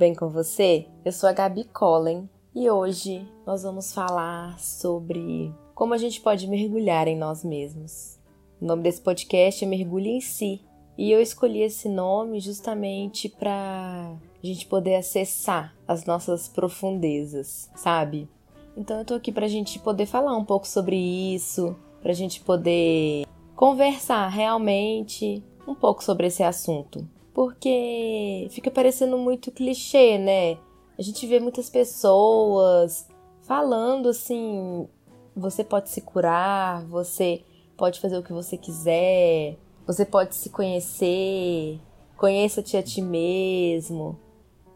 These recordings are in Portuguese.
bem com você? Eu sou a Gabi Collen e hoje nós vamos falar sobre como a gente pode mergulhar em nós mesmos. O nome desse podcast é Mergulhe em Si e eu escolhi esse nome justamente para a gente poder acessar as nossas profundezas, sabe? Então eu tô aqui pra gente poder falar um pouco sobre isso, pra gente poder conversar realmente um pouco sobre esse assunto. Porque fica parecendo muito clichê, né? A gente vê muitas pessoas falando assim: você pode se curar, você pode fazer o que você quiser, você pode se conhecer, conheça-te a ti mesmo.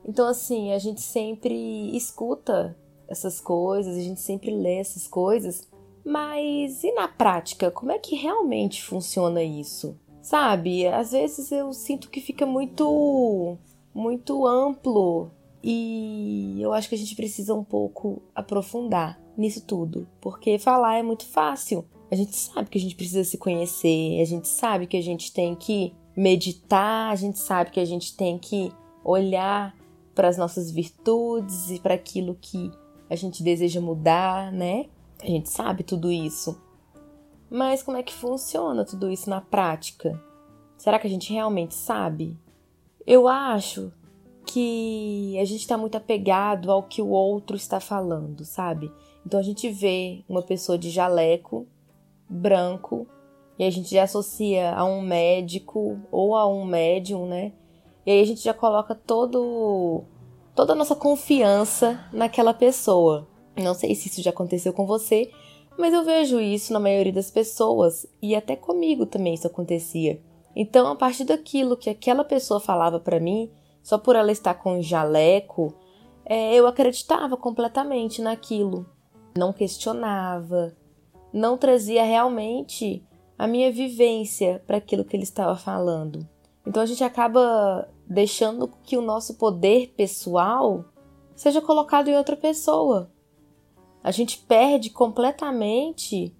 Então, assim, a gente sempre escuta essas coisas, a gente sempre lê essas coisas, mas e na prática, como é que realmente funciona isso? Sabe? Às vezes eu sinto que fica muito muito amplo e eu acho que a gente precisa um pouco aprofundar nisso tudo, porque falar é muito fácil. A gente sabe que a gente precisa se conhecer, a gente sabe que a gente tem que meditar, a gente sabe que a gente tem que olhar para as nossas virtudes e para aquilo que a gente deseja mudar, né? A gente sabe tudo isso. Mas como é que funciona tudo isso na prática? Será que a gente realmente sabe? Eu acho que a gente está muito apegado ao que o outro está falando, sabe? Então a gente vê uma pessoa de jaleco branco e a gente já associa a um médico ou a um médium, né? E aí a gente já coloca todo toda a nossa confiança naquela pessoa. Não sei se isso já aconteceu com você, mas eu vejo isso na maioria das pessoas e até comigo também isso acontecia. Então, a partir daquilo que aquela pessoa falava para mim, só por ela estar com jaleco, é, eu acreditava completamente naquilo. Não questionava, não trazia realmente a minha vivência para aquilo que ele estava falando. Então a gente acaba deixando que o nosso poder pessoal seja colocado em outra pessoa. A gente perde completamente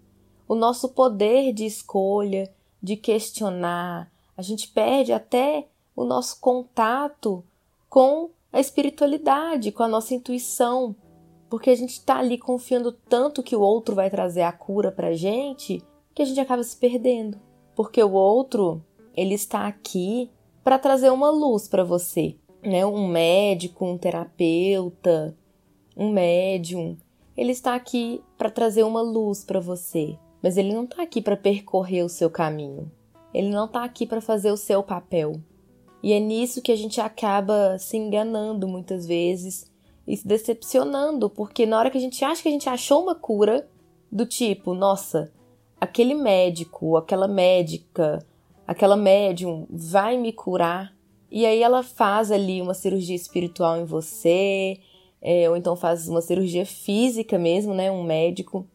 o nosso poder de escolha, de questionar. A gente perde até o nosso contato com a espiritualidade, com a nossa intuição, porque a gente está ali confiando tanto que o outro vai trazer a cura para gente que a gente acaba se perdendo, porque o outro ele está aqui para trazer uma luz para você, né? Um médico, um terapeuta, um médium, ele está aqui para trazer uma luz para você, mas ele não está aqui para percorrer o seu caminho. Ele não está aqui para fazer o seu papel. E é nisso que a gente acaba se enganando muitas vezes e se decepcionando, porque na hora que a gente acha que a gente achou uma cura, do tipo, nossa, aquele médico, aquela médica, aquela médium vai me curar, e aí ela faz ali uma cirurgia espiritual em você, é, ou então faz uma cirurgia física mesmo, né? Um médico.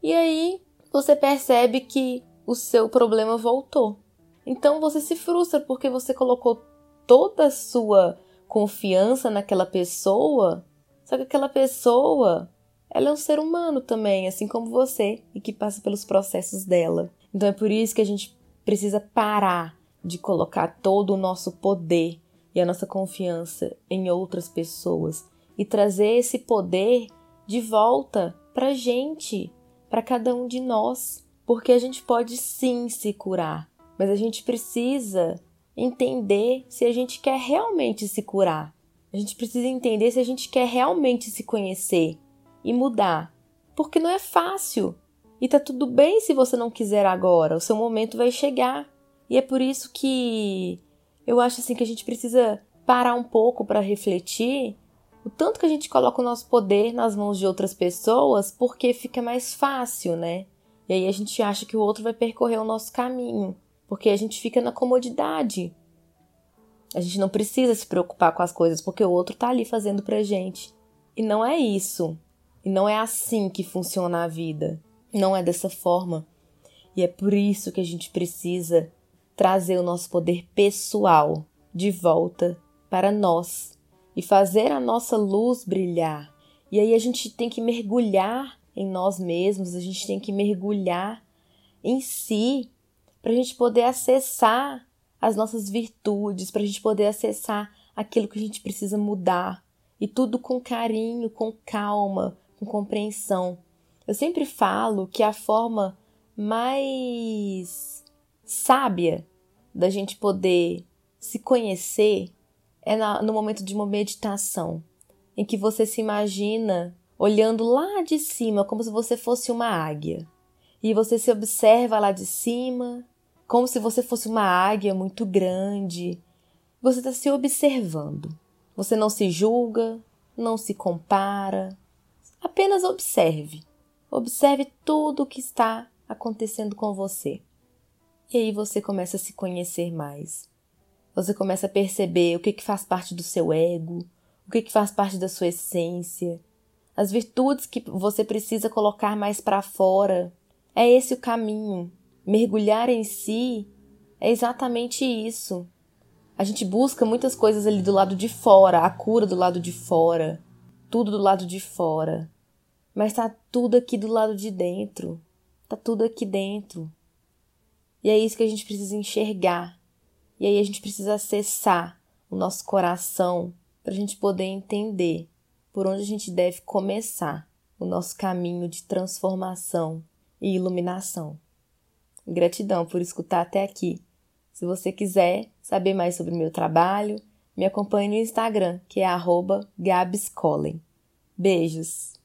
E aí você percebe que o seu problema voltou. Então você se frustra porque você colocou toda a sua confiança naquela pessoa, só que aquela pessoa, ela é um ser humano também, assim como você, e que passa pelos processos dela. Então é por isso que a gente precisa parar de colocar todo o nosso poder e a nossa confiança em outras pessoas e trazer esse poder de volta para gente, para cada um de nós, porque a gente pode sim se curar, mas a gente precisa entender se a gente quer realmente se curar. A gente precisa entender se a gente quer realmente se conhecer e mudar, porque não é fácil. E tá tudo bem se você não quiser agora, o seu momento vai chegar. E é por isso que eu acho assim que a gente precisa parar um pouco para refletir o tanto que a gente coloca o nosso poder nas mãos de outras pessoas porque fica mais fácil, né? E aí a gente acha que o outro vai percorrer o nosso caminho, porque a gente fica na comodidade. A gente não precisa se preocupar com as coisas porque o outro tá ali fazendo pra gente. E não é isso. E não é assim que funciona a vida. Não é dessa forma. E é por isso que a gente precisa trazer o nosso poder pessoal de volta para nós e fazer a nossa luz brilhar. E aí a gente tem que mergulhar em nós mesmos, a gente tem que mergulhar em si para a gente poder acessar as nossas virtudes, para a gente poder acessar aquilo que a gente precisa mudar e tudo com carinho, com calma, com compreensão. Eu sempre falo que a forma mais sábia da gente poder se conhecer é no momento de uma meditação, em que você se imagina olhando lá de cima como se você fosse uma águia. E você se observa lá de cima, como se você fosse uma águia muito grande. Você está se observando. Você não se julga, não se compara, apenas observe. Observe tudo o que está acontecendo com você. E aí você começa a se conhecer mais. Você começa a perceber o que, que faz parte do seu ego, o que, que faz parte da sua essência, as virtudes que você precisa colocar mais para fora. É esse o caminho. Mergulhar em si é exatamente isso. A gente busca muitas coisas ali do lado de fora, a cura do lado de fora, tudo do lado de fora. Mas tá tudo aqui do lado de dentro. Tá tudo aqui dentro. E é isso que a gente precisa enxergar. E aí a gente precisa acessar o nosso coração para a gente poder entender por onde a gente deve começar o nosso caminho de transformação e iluminação. Gratidão por escutar até aqui. Se você quiser saber mais sobre o meu trabalho, me acompanhe no Instagram, que é gabscolen. Beijos!